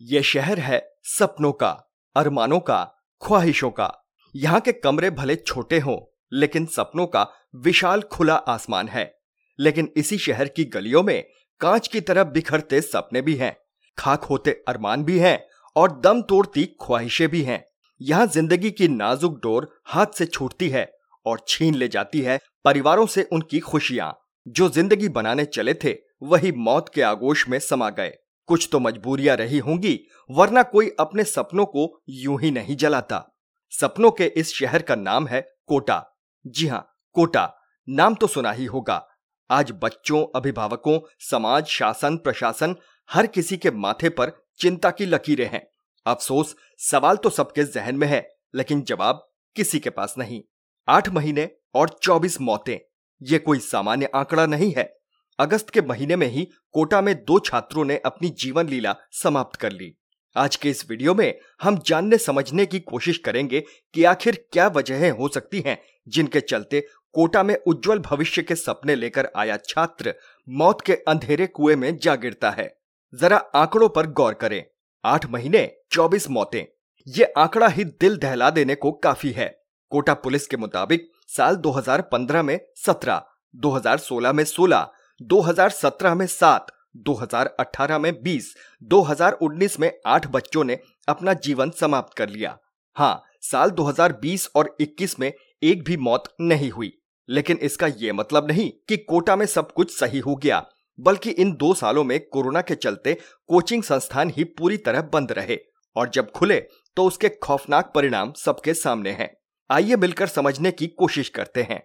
ये शहर है सपनों का, अरमानों का, ख्वाहिशों का। यहाँ के कमरे भले छोटे हों, लेकिन सपनों का विशाल खुला आसमान है। लेकिन इसी शहर की गलियों में कांच की तरह बिखरते सपने भी हैं, खाक होते अरमान भी हैं और दम तोड़ती ख्वाहिशें भी हैं। यहाँ ज़िंदगी की नाजुक डोर हाथ से छूटती है और छीन ले जाती है परिवारों से उनकी खुशियाँ। जो ज़िंदगी बनाने चले थे, वही मौत के आगोश में समा गए। कुछ तो मजबूरियाँ रही होंगी, वरना कोई अपने सपनों को यूँ ही नहीं जलाता। सपनों के इस शहर का नाम है कोटा। जी हाँ, कोटा। नाम तो सुना ही होगा। आज बच्चों, अभिभावकों, समाज, शासन, प्रशासन, हर किसी के माथे पर चिंता की लकीरें हैं। अफसोस, सवाल तो सबके जहन में है, लेकिन जवाब किसी के पास नहीं। आठ महीने और चौबीस मौतें, ये कोई सामान्य आंकड़ा नहीं है। अगस्त के महीने में ही कोटा में दो छात्रों ने अपनी जीवन लीला समाप्त कर ली। आज के इस वीडियो में हम जानने समझने की कोशिश करेंगे कि आखिर क्या वजहें हो सकती हैं जिनके चलते कोटा में उज्जवल भविष्य के सपने लेकर आया छात्र मौत के अंधेरे कुएँ में जा गिरता है। जरा आंकड़ों पर गौर करें। आठ महीने चौबीस मौतें। ये आंकड़ा ही दिल दहला देने को काफ़ी है। कोटा पुलिस के मुताबिक साल 2015 में 17, 2016 में 16, 2017 में 7, 2018 में 20, 2019 में आठ बच्चों ने अपना जीवन समाप्त कर लिया। हाँ साल 2020 और 21 में एक भी मौत नहीं हुई। लेकिन इसका यह मतलब नहीं कि कोटा में सब कुछ सही हो गया बल्कि इन दो सालों में कोरोना के चलते कोचिंग संस्थान ही पूरी तरह बंद रहे और जब खुले तो उसके खौफनाक परिणाम सबके सामने हैं। आइए मिलकर समझने की कोशिश करते हैं।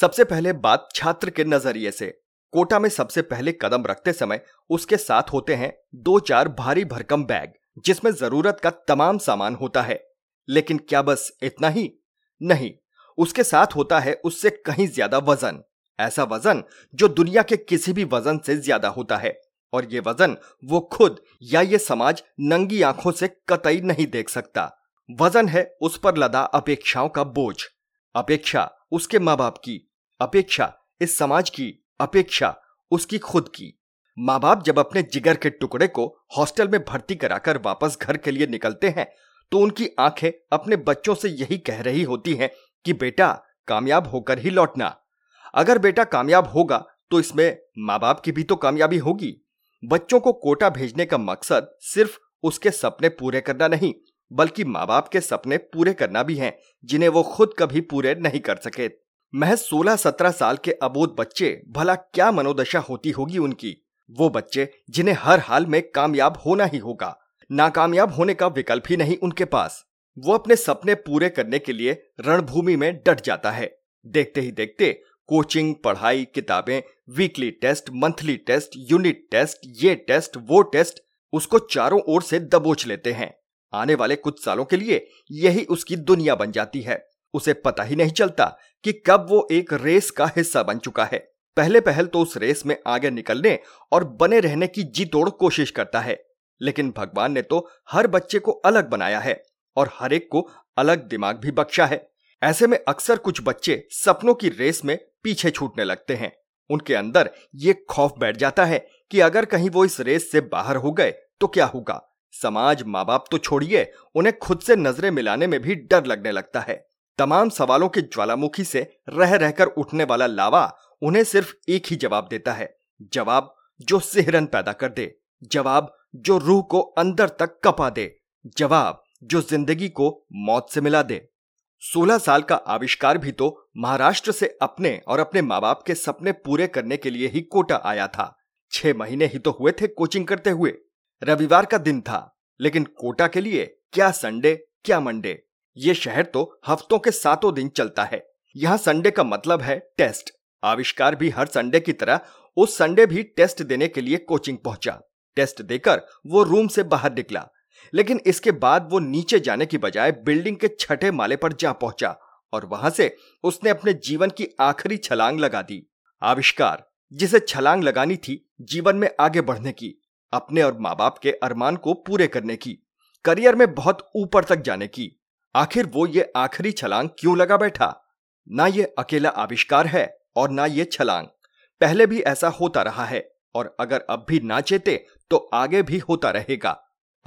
सबसे पहले बात छात्र के नज़रिए से। कोटा में सबसे पहले कदम रखते समय उसके साथ होते हैं दो चार भारी भरकम बैग, जिसमें ज़रूरत का तमाम सामान होता है। लेकिन क्या बस इतना ही? नहीं, उसके साथ होता है उससे कहीं ज़्यादा वज़न। ऐसा वज़न जो दुनिया के किसी भी वज़न से ज़्यादा होता है, और ये वज़न वो खुद या ये समाज नंगी आँखों से कतई नहीं देख सकता। वज़न है उस पर लदा अपेक्षाओं का बोझ। अपेक्षा उसके माँ बाप की, अपेक्षा इस समाज की। अपेक्षा उसकी खुद की। माँ बाप जब अपने जिगर के टुकड़े को हॉस्टल में भर्ती कराकर वापस घर के लिए निकलते हैं तो उनकी आँखें अपने बच्चों से यही कह रही होती हैं कि, बेटा, कामयाब होकर ही लौटना। अगर बेटा कामयाब होगा तो इसमें माँ बाप की भी तो कामयाबी होगी। बच्चों को कोटा भेजने का मकसद सिर्फ़ उसके सपने पूरे करना नहीं, बल्कि माँ बाप के सपने पूरे करना भी हैं, जिन्हें वो खुद कभी पूरे नहीं कर सके। महज सोलह सत्रह साल के अबोध बच्चे, भला क्या मनोदशा होती होगी उनकी? वो बच्चे, जिन्हें हर हाल में कामयाब होना ही होगा। नाकामयाब होने का विकल्प ही नहीं उनके पास। वो अपने सपने पूरे करने के लिए रणभूमि में डट जाता है। देखते ही देखते कोचिंग, पढ़ाई, किताबें, weekly test, monthly test, unit test, ये टेस्ट, वो टेस्ट, उसको चारों ओर से दबोच लेते हैं। आने वाले कुछ सालों के लिए यही उसकी दुनिया बन जाती है। उसे पता ही नहीं चलता कि कब वो एक रेस का हिस्सा बन चुका है। पहले पहल तो उस रेस में आगे निकलने और बने रहने की जी तोड़ कोशिश करता है, लेकिन भगवान ने तो हर बच्चे को अलग बनाया है और हर एक को अलग दिमाग भी बख्शा है। ऐसे में अक्सर कुछ बच्चे सपनों की रेस में पीछे छूटने लगते हैं। उनके अंदर ये खौफ बैठ जाता है कि अगर कहीं वो इस रेस से बाहर हो गए तो क्या होगा? समाज माँ बाप तो छोड़िए, उन्हें खुद से नज़रें मिलाने में भी डर लगने लगता है। तमाम सवालों के ज्वालामुखी से रह रहकर उठने वाला लावा उन्हें सिर्फ़ एक ही जवाब देता है, जवाब जो सिहरन पैदा कर दे, जवाब जो रूह को अंदर तक कपा दे, जवाब जो ज़िंदगी को मौत से मिला दे। सोलह साल का आविष्कार भी तो महाराष्ट्र से अपने और अपने माँ बाप के सपने पूरे करने के लिए ही कोटा आया था। छह महीने ही तो हुए थे कोचिंग करते हुए। रविवार का दिन था, लेकिन कोटा के लिए क्या संडे, क्या मंडे? ये शहर तो हफ्तों के सातों दिन चलता है। यहाँ संडे का मतलब है टेस्ट आविष्कार भी हर संडे की तरह उस संडे भी टेस्ट देने के लिए कोचिंग पहुँचा। टेस्ट देकर वो रूम से बाहर निकला। लेकिन इसके बाद वो नीचे जाने की बजाय बिल्डिंग के छठे माले पर जा पहुँचा और वहाँ से उसने अपने जीवन की आखिरी छलांग लगा दी। आविष्कार, जिसे छलांग लगानी थी जीवन में आगे बढ़ने की, अपने और माँ बाप के अरमान को पूरे करने की, करियर में बहुत ऊपर तक जाने की। आखिर वो ये आखिरी छलांग क्यों लगा बैठा? ना ये अकेला आविष्कार है और ना ये छलांग। पहले भी ऐसा होता रहा है और अगर अब भी ना चेते तो आगे भी होता रहेगा।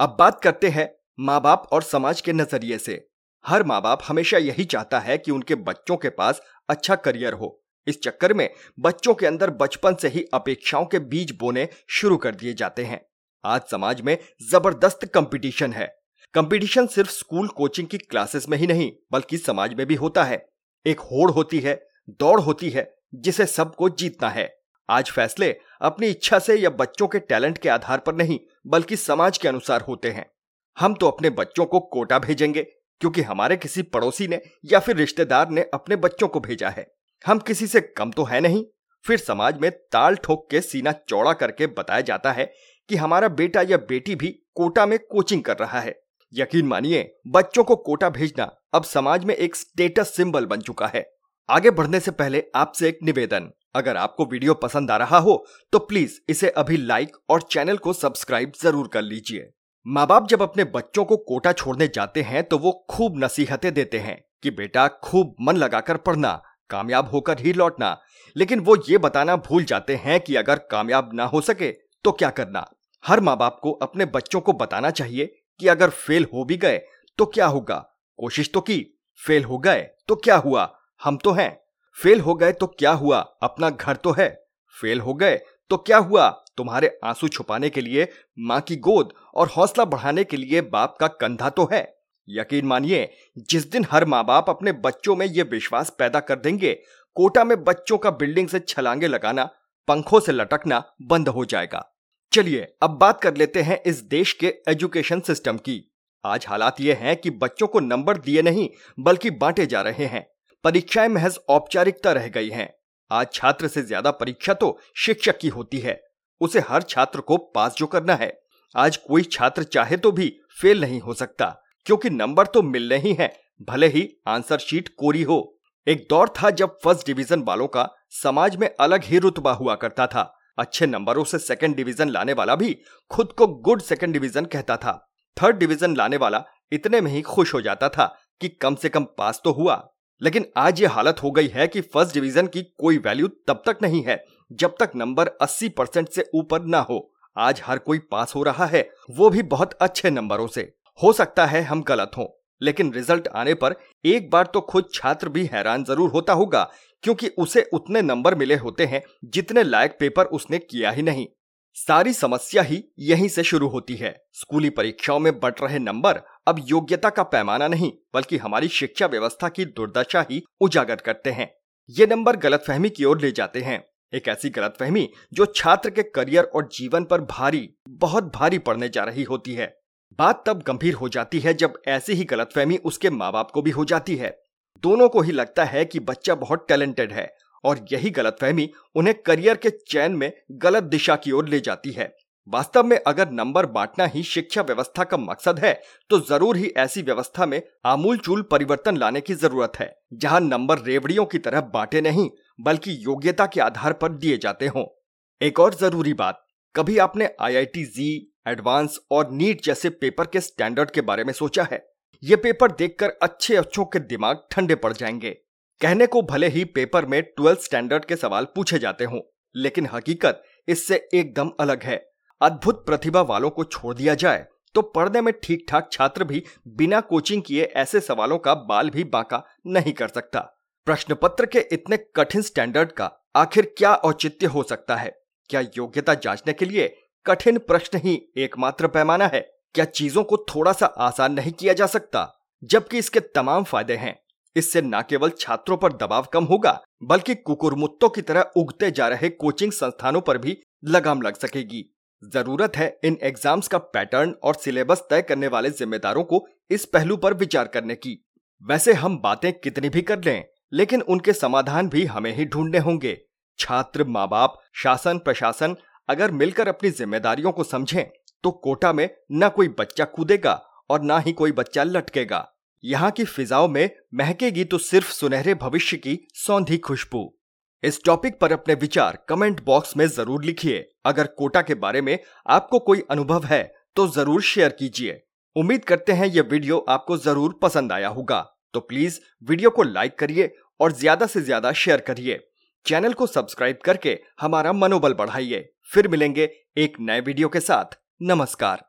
अब बात करते हैं माँ बाप और समाज के नज़रिए से। हर माँ बाप हमेशा यही चाहता है कि उनके बच्चों के पास अच्छा करियर हो। इस चक्कर में बच्चों के अंदर बचपन से ही अपेक्षाओं के बीज बोने शुरू कर दिए जाते हैं। आज समाज में ज़बरदस्त कंपटीशन है। कंपटीशन सिर्फ़ स्कूल कोचिंग की क्लासेस में ही नहीं, बल्कि समाज में भी होता है। एक होड़ होती है, दौड़ होती है, जिसे सबको जीतना है। आज फैसले अपनी इच्छा से या बच्चों के टैलेंट के आधार पर नहीं, बल्कि समाज के अनुसार होते हैं। हम तो अपने बच्चों को कोटा भेजेंगे, क्योंकि हमारे किसी पड़ोसी ने या फिर रिश्तेदार ने अपने बच्चों को भेजा है। हम किसी से कम तो है नहीं। फिर समाज में ताल ठोक के सीना चौड़ा करके बताया जाता है कि हमारा बेटा या बेटी भी कोटा में कोचिंग कर रहा है। यकीन मानिए, बच्चों को कोटा भेजना अब समाज में एक स्टेटस सिंबल बन चुका है। आगे बढ़ने से पहले आपसे एक निवेदन, अगर आपको वीडियो पसंद आ रहा हो तो प्लीज़ इसे अभी लाइक और चैनल को सब्सक्राइब ज़रूर कर लीजिए। माँ बाप जब अपने बच्चों को कोटा छोड़ने जाते हैं तो वो खूब नसीहतें देते हैं कि बेटा खूब मन लगाकर पढ़ना, कामयाब होकर ही लौटना। लेकिन वो ये बताना भूल जाते हैं कि अगर कामयाब ना हो सके तो क्या करना? हर माँ बाप को अपने बच्चों को बताना चाहिए कि अगर फेल हो भी गए तो क्या होगा कोशिश तो की, फेल हो गए तो क्या हुआ? हम तो हैं। फेल हो गए तो क्या हुआ? अपना घर तो है। फेल हो गए तो क्या हुआ? तुम्हारे आँसू छुपाने के लिए माँ की गोद और हौसला बढ़ाने के लिए बाप का कंधा तो है। यकीन मानिए, जिस दिन हर माँ बाप अपने बच्चों में यह विश्वास पैदा कर देंगे, कोटा में बच्चों का बिल्डिंग से छलांगे लगाना, पंखों से लटकना बंद हो जाएगा। चलिए, अब बात कर लेते हैं इस देश के एजुकेशन सिस्टम की। आज हालात ये हैं कि बच्चों को नंबर दिए नहीं, बल्कि बांटे जा रहे हैं। परीक्षाएँ महज औपचारिकता रह गई हैं। आज छात्र से ज़्यादा परीक्षा तो शिक्षक की होती है। उसे हर छात्र को पास जो करना है। आज कोई छात्र चाहे तो भी फेल नहीं हो सकता, क्योंकि नंबर तो मिलने ही हैं, भले ही आंसर शीट कोरी हो। एक दौर था जब फ़र्स्ट डिवीज़न वालों का समाज में अलग ही रुतबा हुआ करता था। अच्छे नंबरों से सेकंड डिवीज़न लाने वाला भी खुद को गुड सेकंड डिवीज़न कहता था। थर्ड डिवीज़न लाने वाला इतने में ही खुश हो जाता था कि कम से कम पास तो हुआ। लेकिन आज ये हालत हो गई है कि फ़र्स्ट डिवीज़न की कोई वैल्यू तब तक नहीं है जब तक नंबर 80 परसेंट से ऊपर ना हो। आज हर कोई पास हो रहा है, वो भी बहुत अच्छे नंबरों से। हो सकता है हम गलत हों। लेकिन रिज़ल्ट आने पर एक बार तो खुद छात्र भी हैरान ज़रूर होता होगा, क्योंकि उसे उतने नंबर मिले होते हैं जितने लायक पेपर उसने किया ही नहीं। सारी समस्या ही यहीं से शुरू होती है। स्कूली परीक्षाओं में बढ़ रहे नंबर अब योग्यता का पैमाना नहीं, बल्कि हमारी शिक्षा व्यवस्था की दुर्दशा ही उजागर करते हैं। ये नंबर गलतफहमी की ओर ले जाते हैं। एक ऐसी गलतफहमी जो छात्र के करियर और जीवन पर भारी, बहुत भारी पड़ने जा रही होती है। बात तब गंभीर हो जाती है जब ऐसी ही गलतफहमी उसके माँ बाप को भी हो जाती है। दोनों को ही लगता है कि बच्चा बहुत टैलेंटेड है और यही गलतफहमी उन्हें करियर के चयन में गलत दिशा की ओर ले जाती है। वास्तव में अगर नंबर बांटना ही शिक्षा व्यवस्था का मकसद है तो ज़रूर ही ऐसी व्यवस्था में आमूल चूल परिवर्तन लाने की ज़रूरत है, जहाँ नंबर रेवड़ियों की तरह बांटे नहीं, बल्कि योग्यता के आधार पर दिए जाते हों। एक और ज़रूरी बात, कभी आपने आईआईटी जी एडवांस और नीट जैसे पेपर के स्टैंडर्ड के बारे में सोचा है। ये पेपर देखकर अच्छे अच्छों के दिमाग ठंडे पड़ जाएँगे। कहने को भले ही पेपर में ट्वेल्थ स्टैंडर्ड के सवाल पूछे जाते हों, लेकिन हकीकत इससे एकदम अलग है। अद्भुत प्रतिभा वालों को छोड़ दिया जाए तो पढ़ने में ठीक ठाक छात्र भी बिना कोचिंग किए ऐसे सवालों का बाल भी बांका नहीं कर सकता। प्रश्न पत्र के इतने कठिन स्टैंडर्ड का आखिर क्या औचित्य हो सकता है? क्या योग्यता जांचने के लिए कठिन प्रश्न ही एकमात्र पैमाना है। क्या चीज़ों को थोड़ा सा आसान नहीं किया जा सकता? जबकि इसके तमाम फ़ायदे हैं। इससे न केवल छात्रों पर दबाव कम होगा, बल्कि कुकुरमुत्तों की तरह उगते जा रहे कोचिंग संस्थानों पर भी लगाम लग सकेगी। ज़रूरत है इन एग्ज़ाम्स का पैटर्न और सिलेबस तय करने वाले जिम्मेदारों को इस पहलू पर विचार करने की। वैसे हम बातें कितनी भी कर लें, लेकिन उनके समाधान भी हमें ही ढूँढने होंगे। छात्र माँ बाप शासन, प्रशासन अगर मिलकर अपनी जिम्मेदारियों को समझें तो कोटा में न कोई बच्चा कूदेगा और ना ही कोई बच्चा लटकेगा। यहाँ की फिजाओं में महकेगी तो सिर्फ़ सुनहरे भविष्य की सौंधी खुशबू। इस टॉपिक पर अपने विचार कमेंट बॉक्स में ज़रूर लिखिए। अगर कोटा के बारे में आपको कोई अनुभव है तो ज़रूर शेयर कीजिए। उम्मीद करते हैं यह वीडियो आपको ज़रूर पसंद आया होगा। तो प्लीज़ वीडियो को लाइक करिए और ज़्यादा से ज़्यादा शेयर करिए। चैनल को सब्सक्राइब करके हमारा मनोबल बढ़ाइए। फिर मिलेंगे एक नए वीडियो के साथ। नमस्कार।